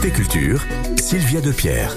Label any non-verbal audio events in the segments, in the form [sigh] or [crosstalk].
Culture, Sylvia Depierre.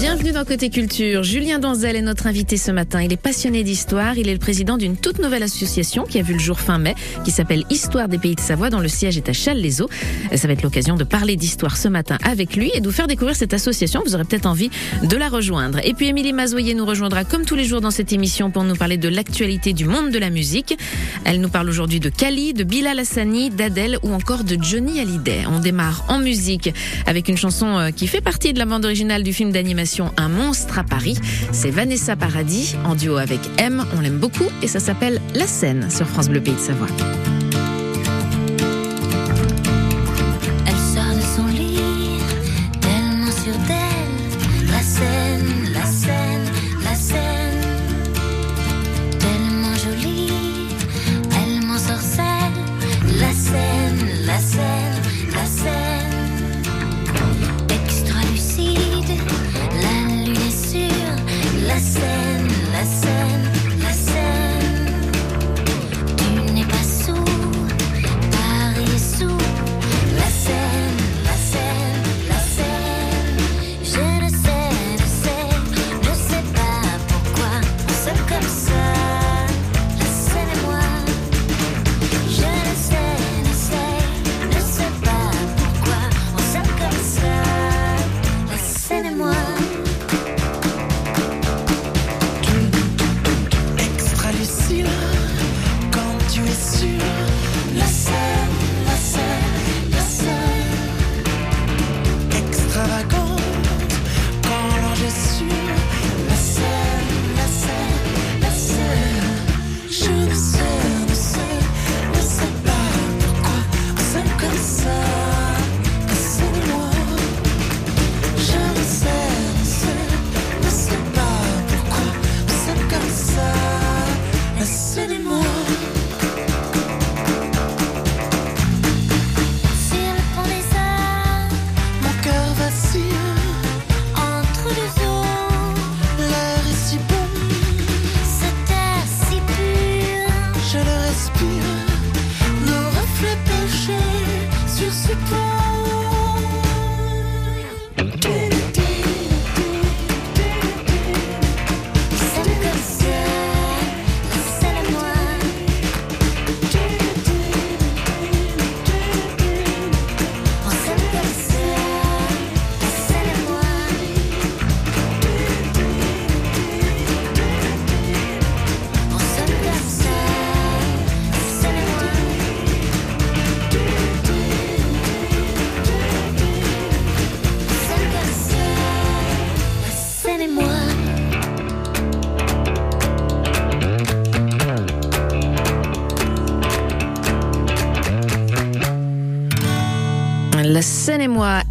Bienvenue dans Côté Culture. Julien Danzel est notre invité ce matin. Il est passionné d'histoire. Il est le président d'une toute nouvelle association qui a vu le jour fin mai, qui s'appelle Histoire des pays de Savoie, dont le siège est à Châles-les-Eaux. Ça va être l'occasion de parler d'histoire ce matin avec lui et de vous faire découvrir cette association. Vous aurez peut-être envie de la rejoindre. Et puis Émilie Mazoyer nous rejoindra comme tous les jours dans cette émission pour nous parler de l'actualité du monde de la musique. Elle nous parle aujourd'hui de Kali, de Bilal Hassani, d'Adèle ou encore de Johnny Hallyday. On démarre en musique avec une chanson euh, qui fait partie de la bande originale du film d'animation un monstre à Paris. C'est Vanessa Paradis en duo avec M. On l'aime beaucoup et ça s'appelle La Seine sur France Bleu Pays de Savoie.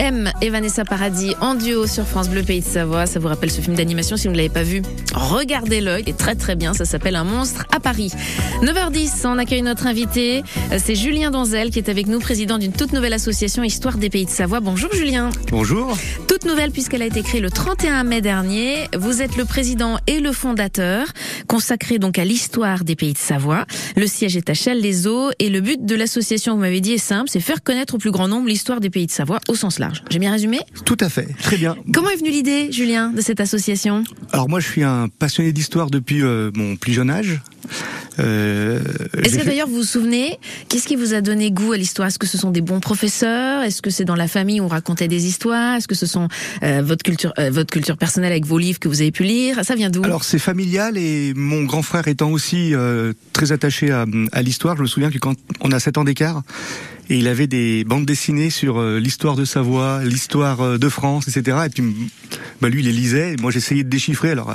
M et Vanessa Paradis en duo sur France Bleu Pays de Savoie. Ça vous rappelle ce film d'animation si vous ne l'avez pas vu? Regardez-le, il est très très bien. Ça s'appelle Un monstre Paris. 9h10, on accueille notre invité. C'est Julien Donzel qui est avec nous, président d'une toute nouvelle association Histoire des Pays de Savoie. Bonjour Julien. Bonjour. Toute nouvelle puisqu'elle a été créée le 31 mai dernier. Vous êtes le président et le fondateur, consacré donc à l'histoire des Pays de Savoie. Le siège est à Châles-les-Eaux et le but de l'association, vous m'avez dit, est simple, c'est faire connaître au plus grand nombre l'histoire des Pays de Savoie au sens large. J'ai bien résumé? Tout à fait. Très bien. Comment est venue l'idée, Julien, de cette association? Alors moi, je suis un passionné d'histoire depuis euh, mon plus jeune âge. Euh, Est-ce que d'ailleurs vous vous souvenez, qu'est-ce qui vous a donné goût à l'histoire? Est-ce que ce sont des bons professeurs? Est-ce que c'est dans la famille où on racontait des histoires? Est-ce que ce sont euh, votre culture, euh, votre culture personnelle avec vos livres que vous avez pu lire? Ça vient d'où? Alors c'est familial et mon grand frère étant aussi très attaché à, à l'histoire, je me souviens que quand on a 7 ans d'écart, et il avait des bandes dessinées sur l'histoire de Savoie, l'histoire de France, etc. Et puis bah, lui il les lisait, et moi j'essayais de déchiffrer. Alors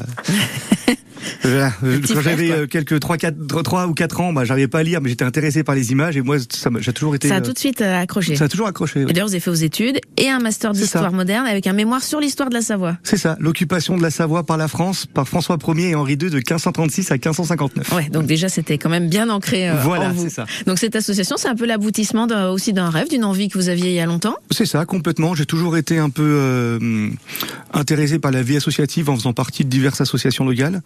[laughs] Quand j'avais euh, quelques 3, 4, 3 ou 4 ans, bah, j'arrivais pas à lire, mais j'étais intéressé par les images et moi, ça m'a- j'ai toujours été. Ça a euh, tout de suite euh, accroché. ça a toujours accroché. Et d'ailleurs, vous avez fait vos études et un master d'histoire moderne avec un mémoire sur l'histoire de la Savoie. C'est ça, l'occupation de la Savoie par la France, par François Ier et Henri II de 1536 à 1559. Ouais, donc déjà c'était quand même bien ancré euh, Voilà, en vous. c'est ça. Donc cette association, c'est un peu l'aboutissement aussi d'un rêve, d'une envie que vous aviez il y a longtemps. C'est ça, complètement. J'ai toujours été un peu euh, intéressé par la vie associative en faisant partie de diverses associations locales.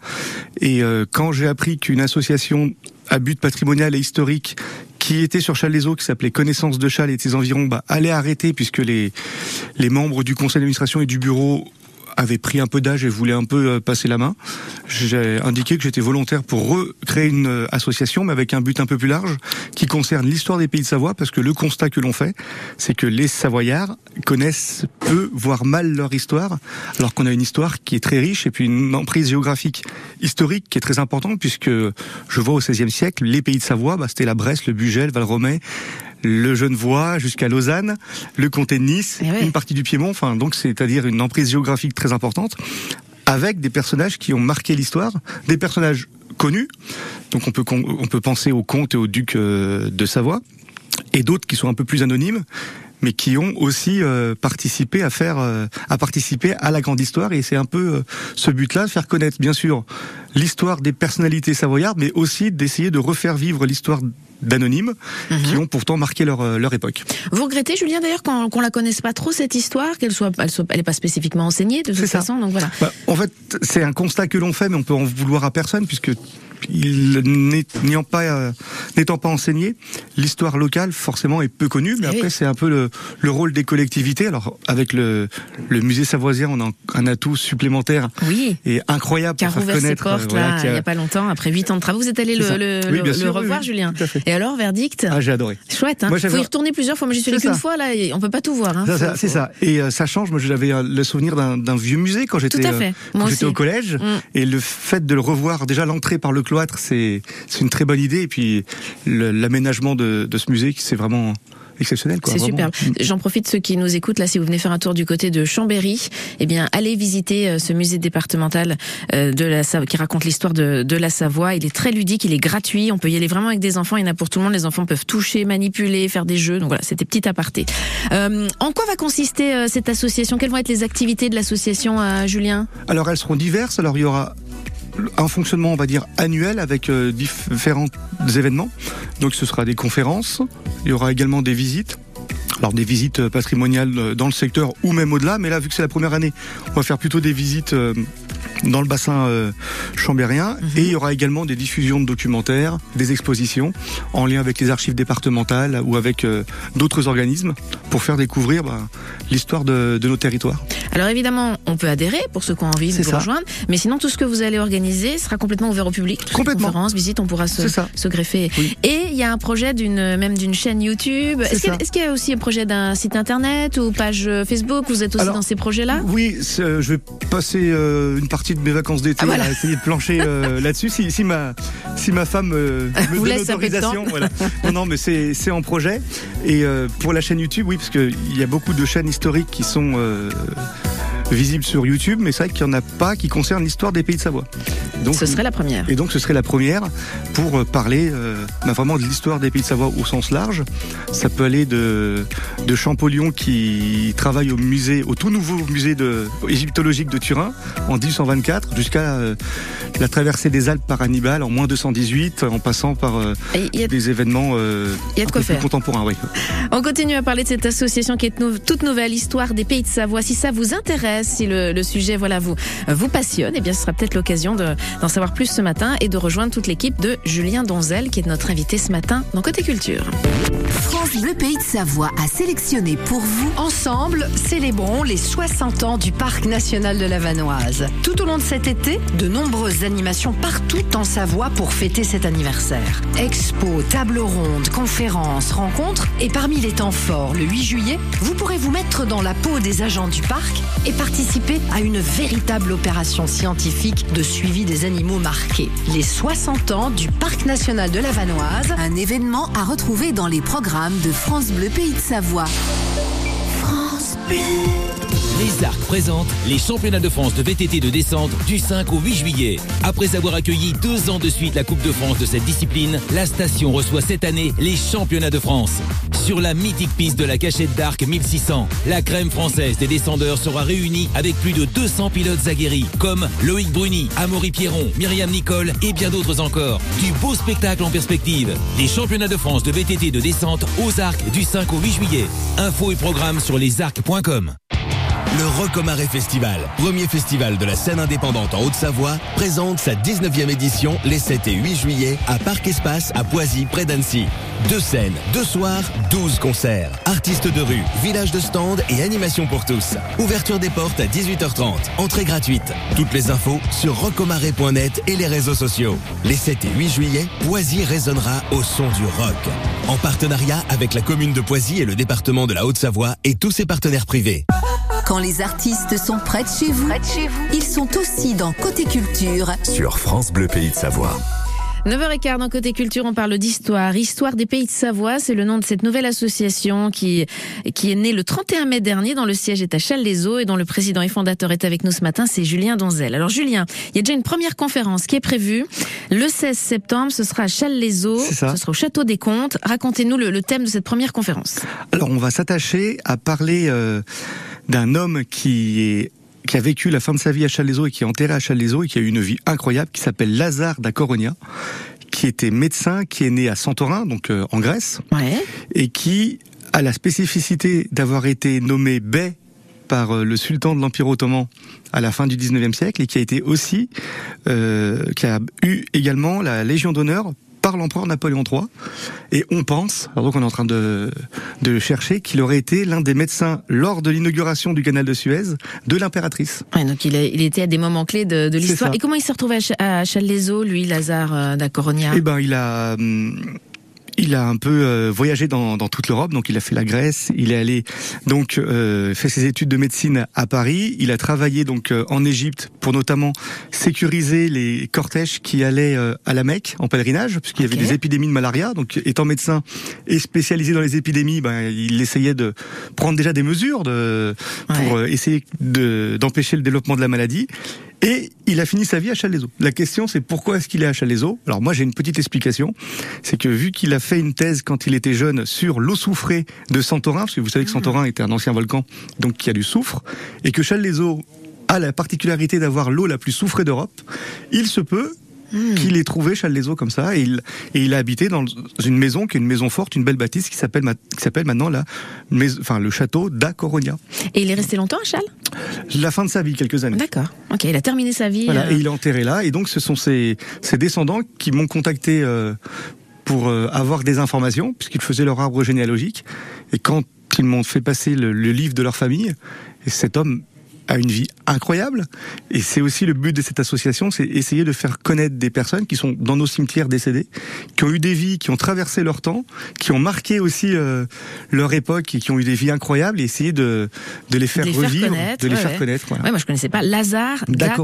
Et euh, quand j'ai appris qu'une association à but patrimonial et historique qui était sur Châles-les-Eaux, qui s'appelait Connaissance de Châles et de ses environs, bah, allait arrêter puisque les, les membres du conseil d'administration et du bureau avaient pris un peu d'âge et voulaient un peu euh, passer la main. J'ai indiqué que j'étais volontaire pour recréer une euh, association, mais avec un but un peu plus large, qui concerne l'histoire des pays de Savoie, parce que le constat que l'on fait, c'est que les Savoyards connaissent peu, voire mal leur histoire, alors qu'on a une histoire qui est très riche et puis une emprise géographique historique qui est très importante, puisque je vois au XVIe siècle, les pays de Savoie, bah, c'était la Bresse, le Bugel, Valromey, le Genevois jusqu'à Lausanne, le comté de Nice, Eh une partie du Piémont, enfin donc c'est-à-dire une emprise géographique très importante, avec des personnages qui ont marqué l'histoire, des personnages connus, donc on peut con- on peut penser au comte et au duc euh, de Savoie, et d'autres qui sont un peu plus anonymes mais qui ont aussi euh, participé à faire euh, à participer à la grande histoire. Et c'est un peu euh, ce but-là de faire connaître bien sûr l'histoire des personnalités savoyardes mais aussi d'essayer de refaire vivre l'histoire d'anonymes qui ont pourtant marqué leur euh, leur époque. Vous regrettez, Julien, d'ailleurs, qu'on qu'on la connaisse pas trop cette histoire, qu'elle soit, elle soit, elle est pas spécifiquement enseignée de toute ça. façon, donc voilà. Bah, en fait, c'est un constat que l'on fait, mais on peut en vouloir à personne, puisque il n'ayant pas euh, n'étant pas enseigné, l'histoire locale forcément est peu connue. Mais Eh après, c'est un peu le, le rôle des collectivités. Alors, avec le, le musée savoisien, on a un atout supplémentaire Oui. et incroyable a pour faire ses euh, portes voilà, là, il n'y a pas longtemps, après huit ans de travaux. Vous êtes allé le, le, Oui, le- sûr, revoir, oui, Julien. Et alors, verdict Ah, j'ai adoré. Chouette, hein Moi, Faut y retourner plusieurs fois. Moi, j'y suis C'est qu'une fois, là, et on peut pas tout voir. Hein. C'est faut- ça. Et euh, ça change. Moi, j'avais le souvenir d'un vieux musée quand j'étais Tout à fait. euh, au collège. Mm. Et le fait de le revoir, déjà l'entrée par le cloître, c'est une très bonne idée. Et puis l'aménagement de, de ce musée, c'est vraiment exceptionnel. C'est vraiment. super. J'en profite ceux qui nous écoutent là, si vous venez faire un tour du côté de Chambéry, eh bien allez visiter euh, ce musée départemental euh, de la qui raconte l'histoire de, de la Savoie. Il est très ludique, il est gratuit. On peut y aller vraiment avec des enfants. Il y en a pour tout le monde. Les enfants peuvent toucher, manipuler, faire des jeux. Donc voilà, c'était petit aparté. Euh, en quoi va consister cette association? Quelles vont être les activités de l'association, euh, Julien? Alors elles seront diverses. Alors il y aura un fonctionnement, on va dire, annuel avec euh, différents événements. Donc ce sera des conférences, il y aura également des visites. Alors des visites euh, patrimoniales euh, dans le secteur ou même au-delà, mais là vu que c'est la première année, on va faire plutôt des visites dans le bassin euh, chambérien et il y aura également des diffusions de documentaires, des expositions en lien avec les archives départementales ou avec euh, d'autres organismes pour faire découvrir bah, l'histoire de, de nos territoires. Alors évidemment, on peut adhérer pour ceux qui ont envie de vous ça. rejoindre, mais sinon tout ce que vous allez organiser sera complètement ouvert au public. Toutes Complètement. Conférences, visites, on pourra se, C'est ça. se greffer. Oui. Et il y a un projet d'une même d'une chaîne YouTube. Est-ce qu'il y, a- y aussi un projet d'un site internet ou page euh, Facebook? Vous êtes aussi Alors, dans ces projets-là? Oui, euh, je vais passer une partie de mes vacances d'été Ah, voilà. à essayer de plancher euh, [laughs] là-dessus. Si, si ma si ma femme euh, [laughs] me Vous donne laisse un peu de autorisation, voilà. Non, non, mais c'est c'est en projet. Et euh, pour la chaîne YouTube, oui, parce que il y a beaucoup de chaînes historiques qui sont visibles sur YouTube, mais c'est vrai qu'il y en a pas qui concernent l'histoire des pays de Savoie. Donc Ce serait la première. et donc ce serait la première pour euh, parler euh, bah, vraiment de l'histoire des pays de Savoie au sens large. Ça peut aller de, de Champollion qui travaille au musée, au tout nouveau musée de, égyptologique de Turin en 1824 jusqu'à euh, la traversée des Alpes par Hannibal en moins 218 en passant par euh, a, des événements il y a de un quoi peu plus faire. contemporains. Oui. On continue à parler de cette association qui est toute nouvelle, Histoire des Pays de Savoie. Si ça vous intéresse, si le, le sujet voilà vous vous passionne, eh bien ce sera peut-être l'occasion de- d'en savoir plus ce matin et de rejoindre toute l'équipe de Julien Donzel qui est notre invité ce matin dans Côté Culture. France Bleu Pays de Savoie a sélectionné pour vous Ensemble, célébrons les 60 ans du Parc national de la Vanoise. Tout au long de cet été, de nombreuses animations partout en Savoie pour fêter cet anniversaire. Expos, tables rondes, conférences, rencontres et parmi les temps forts, le 8 juillet, vous pourrez vous mettre dans la peau des agents du parc et participer à une véritable opération scientifique de suivi des animaux marqués. Les 60 ans du Parc national de la Vanoise un événement à retrouver dans les programmes de France Bleu Pays de Savoie. France Bleu. Les Arcs présentent les championnats de France de VTT de descente du 5 au 8 juillet. Après avoir accueilli deux ans de suite la Coupe de France de cette discipline, la station reçoit cette année les championnats de France. Sur la mythique piste de la cachette d'Arc 1600, la crème française des descendeurs sera réunie avec plus de 200 pilotes aguerris comme Loïc Bruni, Amaury Pierron, Myriam Nicole et bien d'autres encore. Du beau spectacle en perspective. Les championnats de France de VTT de descente aux Arcs du 5 au 8 juillet. Infos et programmes sur lesarcs.com. Le Rocomaré Festival, premier festival de la scène indépendante en Haute-Savoie, présente sa 19e édition les 7 et 8 juillet à Parc Espace à Poisy, près d'Annecy. Deux scènes, deux soirs, 12 concerts. Artistes de rue, village de stand et animation pour tous. Ouverture des portes à 18h30. Entrée gratuite. Toutes les infos sur rocomaré.net et les réseaux sociaux. Les 7 et 8 juillet, Poisy résonnera au son du rock. En partenariat avec la commune de Poisy et le département de la Haute-Savoie et tous ses partenaires privés. Quand les artistes sont près de chez vous, ils sont aussi dans Côté Culture. Sur France Bleu Pays de Savoie. 9h15 dans Côté Culture, on parle d'histoire. Histoire des pays de Savoie, c'est le nom de cette nouvelle association qui, qui est née le 31 mai dernier dans le siège est à Châles-les-Eaux et dont le président et fondateur est avec nous ce matin, c'est Julien Donzel. Alors Julien, il y a déjà une première conférence qui est prévue le 16 septembre, ce sera à Châles-les-Eaux, ce sera au Château des Comtes. Racontez-nous le, le thème de cette première conférence. Alors, on va s'attacher à parler euh, d'un homme qui est qui a vécu la fin de sa vie à Chalaiso et qui est enterré à Chalaiso et qui a eu une vie incroyable, qui s'appelle Lazare da Coronia, qui était médecin, qui est né à Santorin, donc euh, en Grèce, Ouais. et qui a la spécificité d'avoir été nommé bey par euh, le sultan de l'Empire ottoman à la fin du 19e siècle et qui a été aussi, euh, qui a eu également la Légion d'honneur par l'empereur Napoléon III. Et on pense, alors donc on est en train de, de chercher, qu'il aurait été l'un des médecins lors de l'inauguration du canal de Suez de l'impératrice. Ouais, donc il, il était à des moments clés de, l'histoire. Et comment il s'est retrouvé à, Ch- à Châles-les-Eaux, lui, Lazare euh, da Eh ben, il a, hum, il a un peu euh, voyagé dans, dans toute l'Europe. Donc, il a fait la Grèce. Il est allé donc euh, fait ses études de médecine à Paris. Il a travaillé donc euh, en Égypte pour notamment sécuriser les cortèges qui allaient euh, à la Mecque en pèlerinage, puisqu'il y avait des épidémies de malaria. Donc, étant médecin et spécialisé dans les épidémies, ben, il essayait de prendre déjà des mesures de, pour Ouais. essayer de- d'empêcher le développement de la maladie. Et il a fini sa vie à Chalaiso. La question, c'est pourquoi est-ce qu'il est à Chalaiso Alors moi, j'ai une petite explication. C'est que vu qu'il a fait une thèse quand il était jeune sur l'eau soufrée de Santorin, parce que vous savez que Santorin était un ancien volcan, donc qui a du soufre, et que Chalaiso a la particularité d'avoir l'eau la plus soufrée d'Europe, il se peut qu'il ait trouvé Chalaiso comme ça et il, et il a habité dans une maison qui est une maison forte, une belle bâtisse qui s'appelle ma- qui s'appelle maintenant la mais- enfin le château da Coronia. Et il est resté longtemps à Châles La fin de sa vie, quelques années. D'accord. Ok, il a terminé sa vie. Voilà, euh, et il est enterré là. Et donc, ce sont ses, ses descendants qui m'ont contacté euh, pour euh, avoir des informations, puisqu'ils faisaient leur arbre généalogique. Et quand ils m'ont fait passer le, le livre de leur famille, et cet homme a une vie incroyable. Et c'est aussi le but de cette association, c'est essayer de faire connaître des personnes qui sont dans nos cimetières décédées, qui ont eu des vies, qui ont traversé leur temps, qui ont marqué aussi euh, leur époque et qui ont eu des vies incroyables, et essayer de, de les faire de les faire revivre, connaître, de les ouais, faire ouais. connaître. voilà. Ouais, moi je connaissais pas Lazare da.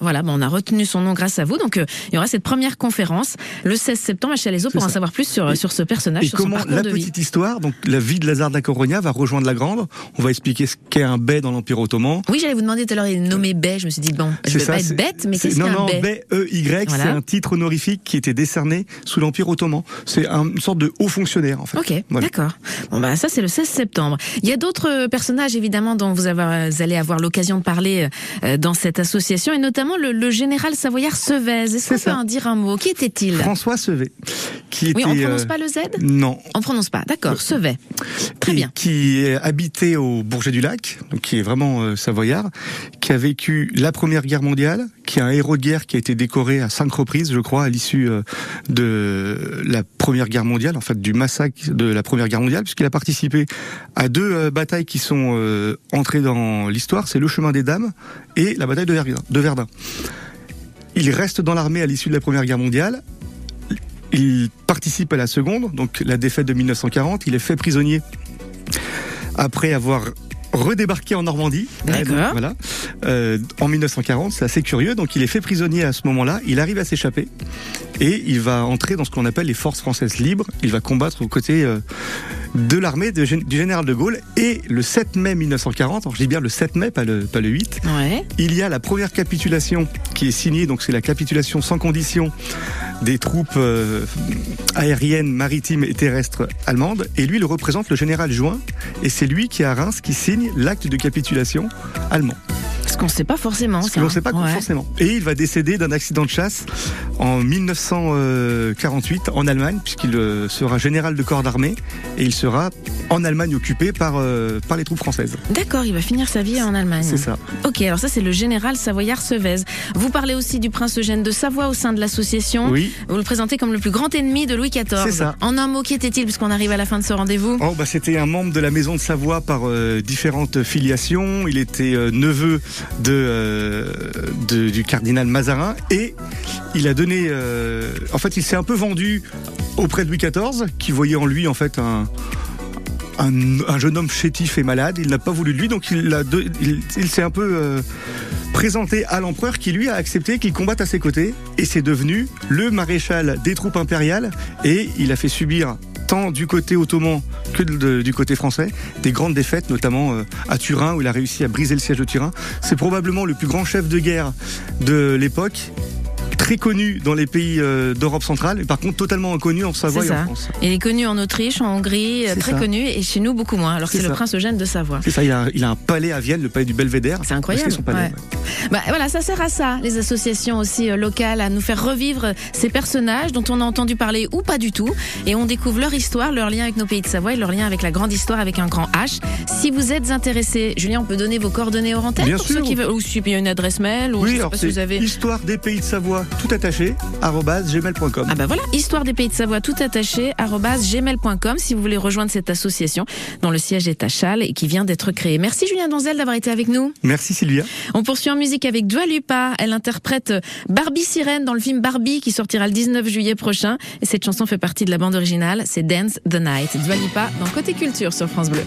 Voilà, bon, on a retenu son nom grâce à vous. Donc euh, il y aura cette première conférence le 16 septembre à Chalaiso pour en savoir plus sur, Et- sur ce personnage, Et sur son comment parcours la de vie. petite histoire, donc la vie de Lazare da Coronia va rejoindre la grande. On va expliquer ce qu'est un bey dans l'Empire ottoman. Oui, j'allais vous demander tout à l'heure, il est nommé Bay. Je me suis dit, bon, je C'est vais ça, pas être bête, mais c'est- qu'est-ce Non, qu'un non, Bay Bey, E-Y, Voilà. c'est un titre honorifique qui était décerné sous l'Empire ottoman. C'est un- une sorte de haut fonctionnaire, en fait. Ok, Voilà. d'accord. Bon bah ça c'est le 16 septembre. Il y a d'autres euh, personnages évidemment dont vous, avez- vous allez avoir l'occasion de parler euh, dans cette association et notamment le, le général savoyard Sevez. Est-ce qu'on peut en dire un mot? Qui était-il? François Sevet, qui Oui, on prononce euh, pas le Z? Non. On prononce pas. D'accord, Sevet. Très Et bien. Qui habitait au Bourget du Lac, donc qui est vraiment euh, savoyard, qui a vécu la Première Guerre mondiale, qui est un héros de guerre qui a été décoré à cinq reprises, je crois, à l'issue euh, de la Première Guerre mondiale, en fait du massacre de la Première Guerre mondiale, puisqu'il a participé à deux batailles qui sont entrées dans l'histoire, c'est le Chemin des Dames et la bataille de Verdun. De Verdun. Il reste dans l'armée à l'issue de la Première Guerre mondiale. Il participe à la seconde, donc la défaite de 1940. Il est fait prisonnier après avoir redébarqué en Normandie. Donc, voilà. Euh, en 1940, c'est assez curieux. Donc il est fait prisonnier à ce moment-là. Il arrive à s'échapper et il va entrer dans ce qu'on appelle les forces françaises libres. Il va combattre aux côtés euh, de l'armée du général de Gaulle. Et le 7 mai 1940, alors je dis bien le 7 mai, pas le, pas le 8, Ouais. il y a la première capitulation qui est signée, donc c'est la capitulation sans condition des troupes euh, aériennes, maritimes et terrestres allemandes. Et lui, il représente le général Juin, et c'est lui qui à Reims qui signe l'acte de capitulation allemand. Ce qu'on ne sait pas forcément. Ce l'on hein. sait pas Ouais. forcément. Et il va décéder d'un accident de chasse en 1948 en Allemagne, puisqu'il euh, sera général de corps d'armée et il sera en Allemagne occupé par, euh, par les troupes françaises. D'accord, il va finir sa vie en Allemagne. C'est ça. Ok, alors ça c'est le général Savoyard Sevez. Vous parlez aussi du prince Eugène de Savoie au sein de l'association. Oui. Vous le présentez comme le plus grand ennemi de Louis XIV. C'est ça. En un mot, qui était-il, puisqu'on arrive à la fin de ce rendez-vous? Oh, bah, c'était un membre de la maison de Savoie par euh, différentes filiations. Il était euh, neveu de, euh, de- du cardinal Mazarin et il a donné. euh, en fait, il s'est un peu vendu auprès de Louis XIV, qui voyait en lui en fait un. Un, un jeune homme chétif et malade, il n'a pas voulu de lui, donc il, il s'est un peu euh, présenté à l'empereur qui lui a accepté qu'il combatte à ses côtés et c'est devenu le maréchal des troupes impériales et il a fait subir tant du côté ottoman que du côté français des grandes défaites, notamment euh, à Turin où il a réussi à briser le siège de Turin. C'est probablement le plus grand chef de guerre de l'époque. Très connu dans les pays euh, d'Europe centrale, et par contre totalement inconnu en Savoie et en. France. Il est connu en Autriche, en Hongrie, euh, très ça. connu, et chez nous beaucoup moins. Alors que C'est le prince Eugène de Savoie. C'est ça, il a, il a un palais à Vienne, le palais du Belvédère. C'est incroyable. Son palais, ouais. ouais. Bah, voilà, ça sert à ça, les associations aussi euh, locales, à nous faire revivre ces personnages dont on a entendu parler ou pas du tout. Et on découvre leur histoire, leur lien avec nos pays de Savoie et leur lien avec la grande histoire avec un grand H. Si vous êtes intéressé, Julien, on peut donner vos coordonnées aux antennes Bien pour sûr. ceux qui veulent, ou si il y a une adresse mail, ou je Oui, sais alors pas si c'est vous avez. histoire des pays de Savoie tout attaché gmail.com. Ah bah voilà, histoire des pays de Savoie tout attaché gmail.com si vous voulez rejoindre cette association dont le siège est à Châles et qui vient d'être créée. Merci Julien Donzel d'avoir été avec nous. Merci Sylvia. On poursuit en musique avec Dua Lipa. Elle interprète Barbie Sirène dans le film Barbie qui sortira le 19 juillet prochain. Et cette chanson fait partie de la bande originale. C'est Dance the Night. Dua Lipa dans Côté Culture sur France Bleu.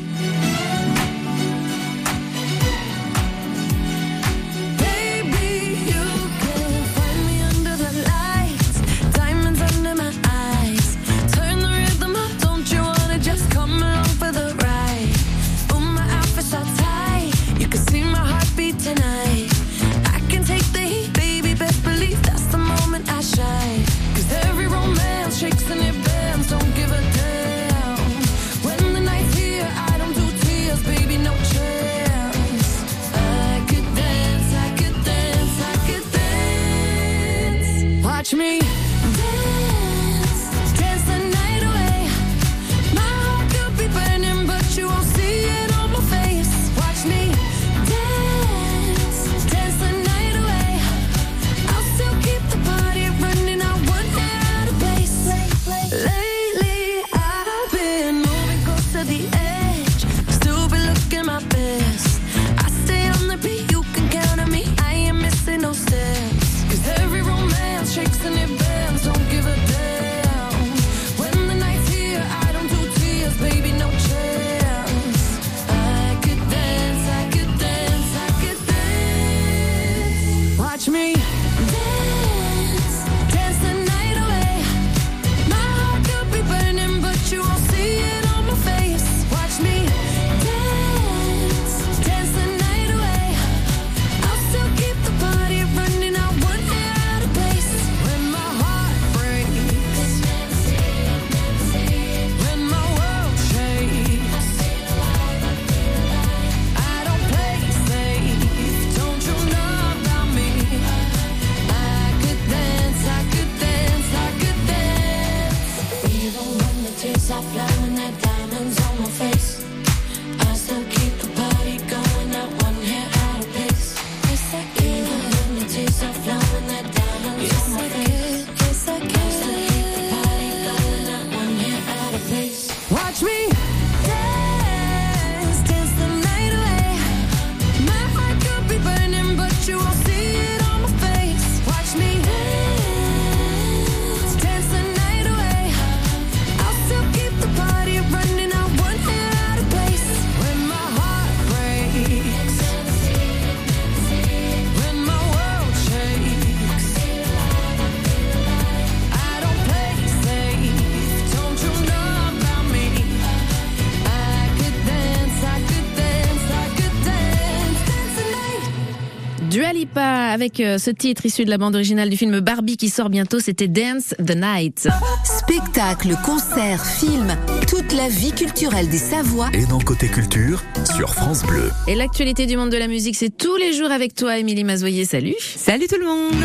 Avec euh, ce titre issu de la bande originale du film Barbie qui sort bientôt, c'était Dance the Night. Spectacle, concert, film, toute la vie culturelle des Savoies Et dans Côté Culture, sur France Bleu. Et l'actualité du monde de la musique, c'est tous les jours avec toi, Émilie Mazoyer. Salut. Salut tout le monde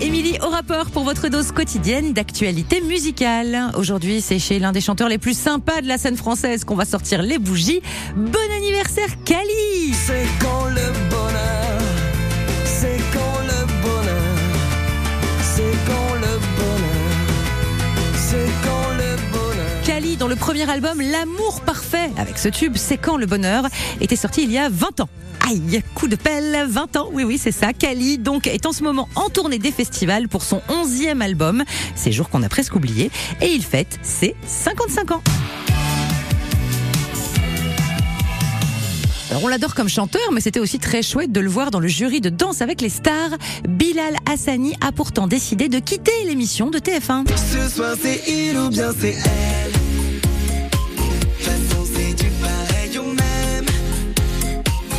Émilie au rapport pour votre dose quotidienne d'actualité musicale. Aujourd'hui, c'est chez l'un des chanteurs les plus sympas de la scène française qu'on va sortir les bougies. Bon anniversaire Kali C'est quand le bonheur, dont le premier album L'amour parfait, avec ce tube C'est quand le bonheur, était sorti il y a 20 ans. Aïe, coup de pelle, 20 ans, oui oui c'est ça. Kali donc est en ce moment en tournée des festivals pour son 11e album, ces jours qu'on a presque oublié, et il fête ses 55 ans. Alors on l'adore comme chanteur, mais c'était aussi très chouette de le voir dans le jury de Danse avec les stars. Bilal Hassani a pourtant décidé de quitter l'émission de TF1. Ce soir c'est il bien c'est.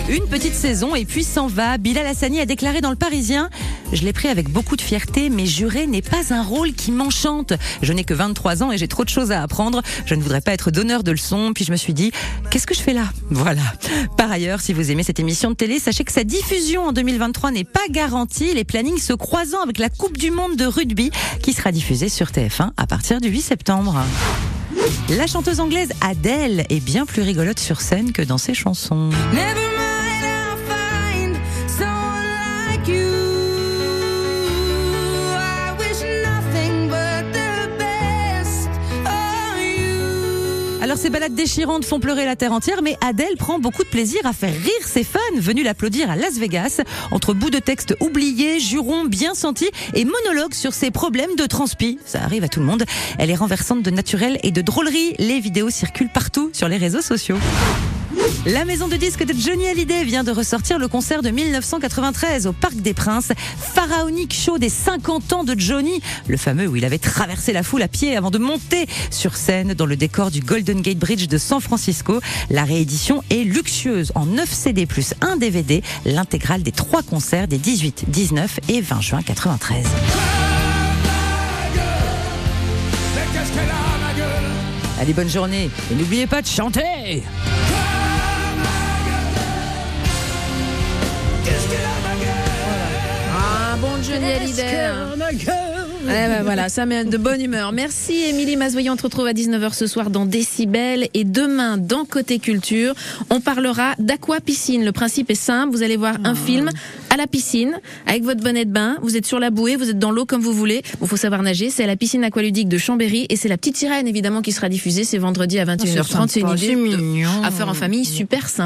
Une petite saison et puis s'en va. Bilal Hassani a déclaré dans le Parisien Je l'ai pris avec beaucoup de fierté, mais jurer n'est pas un rôle qui m'enchante. Je n'ai que 23 ans et j'ai trop de choses à apprendre. Je ne voudrais pas être donneur de leçons. Puis je me suis dit Qu'est-ce que je fais là? Voilà. Par ailleurs, si vous aimez cette émission de télé, sachez que sa diffusion en 2023 n'est pas garantie. Les plannings se croisant avec la Coupe du Monde de rugby qui sera diffusée sur TF1 à partir du 8 septembre. La chanteuse anglaise Adele est bien plus rigolote sur scène que dans ses chansons. Ces balades déchirantes font pleurer la terre entière, mais Adele prend beaucoup de plaisir à faire rire ses fans venus l'applaudir à Las Vegas, entre bouts de texte oubliés, jurons bien sentis et monologues sur ses problèmes de transpi. Ça arrive à tout le monde. Elle est renversante de naturel et de drôlerie. Les vidéos circulent partout sur les réseaux sociaux. La maison de disques de Johnny Hallyday vient de ressortir le concert de 1993 au Parc des Princes, pharaonique show des 50 ans de Johnny, le fameux où il avait traversé la foule à pied avant de monter sur scène dans le décor du Golden Gate Bridge de San Francisco. La réédition est luxueuse en 9 CD plus 1 DVD, l'intégrale des trois concerts des 18, 19 et 20 juin 93. Allez, bonne journée et n'oubliez pas de chanter Johnny Hallyday. Eh ben voilà, ça met de bonne humeur. Merci Émilie Mazoyer. On te retrouve à 19h ce soir dans Décibel. Et demain, dans Côté Culture, on parlera d'aqua piscine. Le principe est simple. Vous allez voir un film à la piscine avec votre bonnet de bain. Vous êtes sur la bouée, vous êtes dans l'eau comme vous voulez. Bon, faut savoir nager. C'est à la piscine aqualudique de Chambéry. Et c'est la petite sirène, évidemment, qui sera diffusée. C'est vendredi à 21h30. C'est une idée de- à faire en famille. Super sympa.